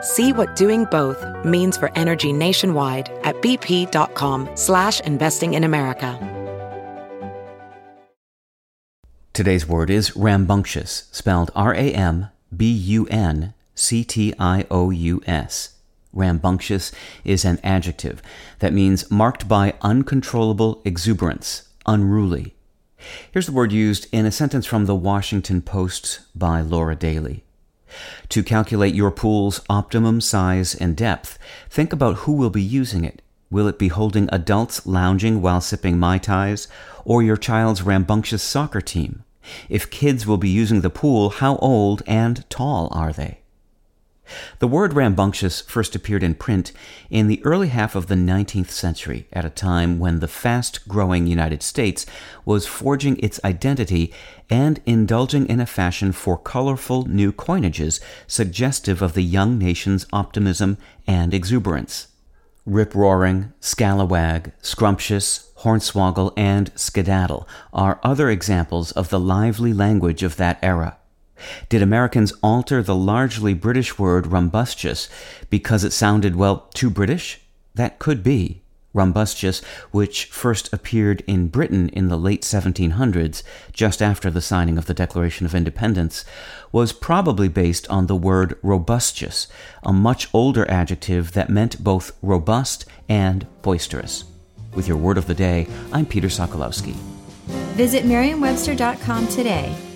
See what doing both means for energy nationwide at bp.com slash investing in America. Today's word is rambunctious, spelled R-A-M-B-U-N-C-T-I-O-U-S. Rambunctious is an adjective that means marked by uncontrollable exuberance, unruly. Here's the word used in a sentence from the Washington Post by Laura Daily. To calculate your pool's optimum size and depth, think about who will be using it. Will it be holding adults lounging while sipping Mai Tais, or your child's rambunctious soccer team? If kids will be using the pool, how old and tall are they? The word rambunctious first appeared in print in the early half of the 19th century, at a time when the fast growing United States was forging its identity and indulging in a fashion for colorful new coinages suggestive of the young nation's optimism and exuberance. Rip roaring, scalawag, scrumptious, hornswoggle, and skedaddle are other examples of the lively language of that era. Did Americans alter the largely British word rumbustious because it sounded, well, too British? That could be. Rumbustious, which first appeared in Britain in the late 1700s, just after the signing of the Declaration of Independence, was probably based on the word robustious, a much older adjective that meant both robust and boisterous. With your word of the day, I'm Peter Sokolowski. Visit Merriam-Webster.com today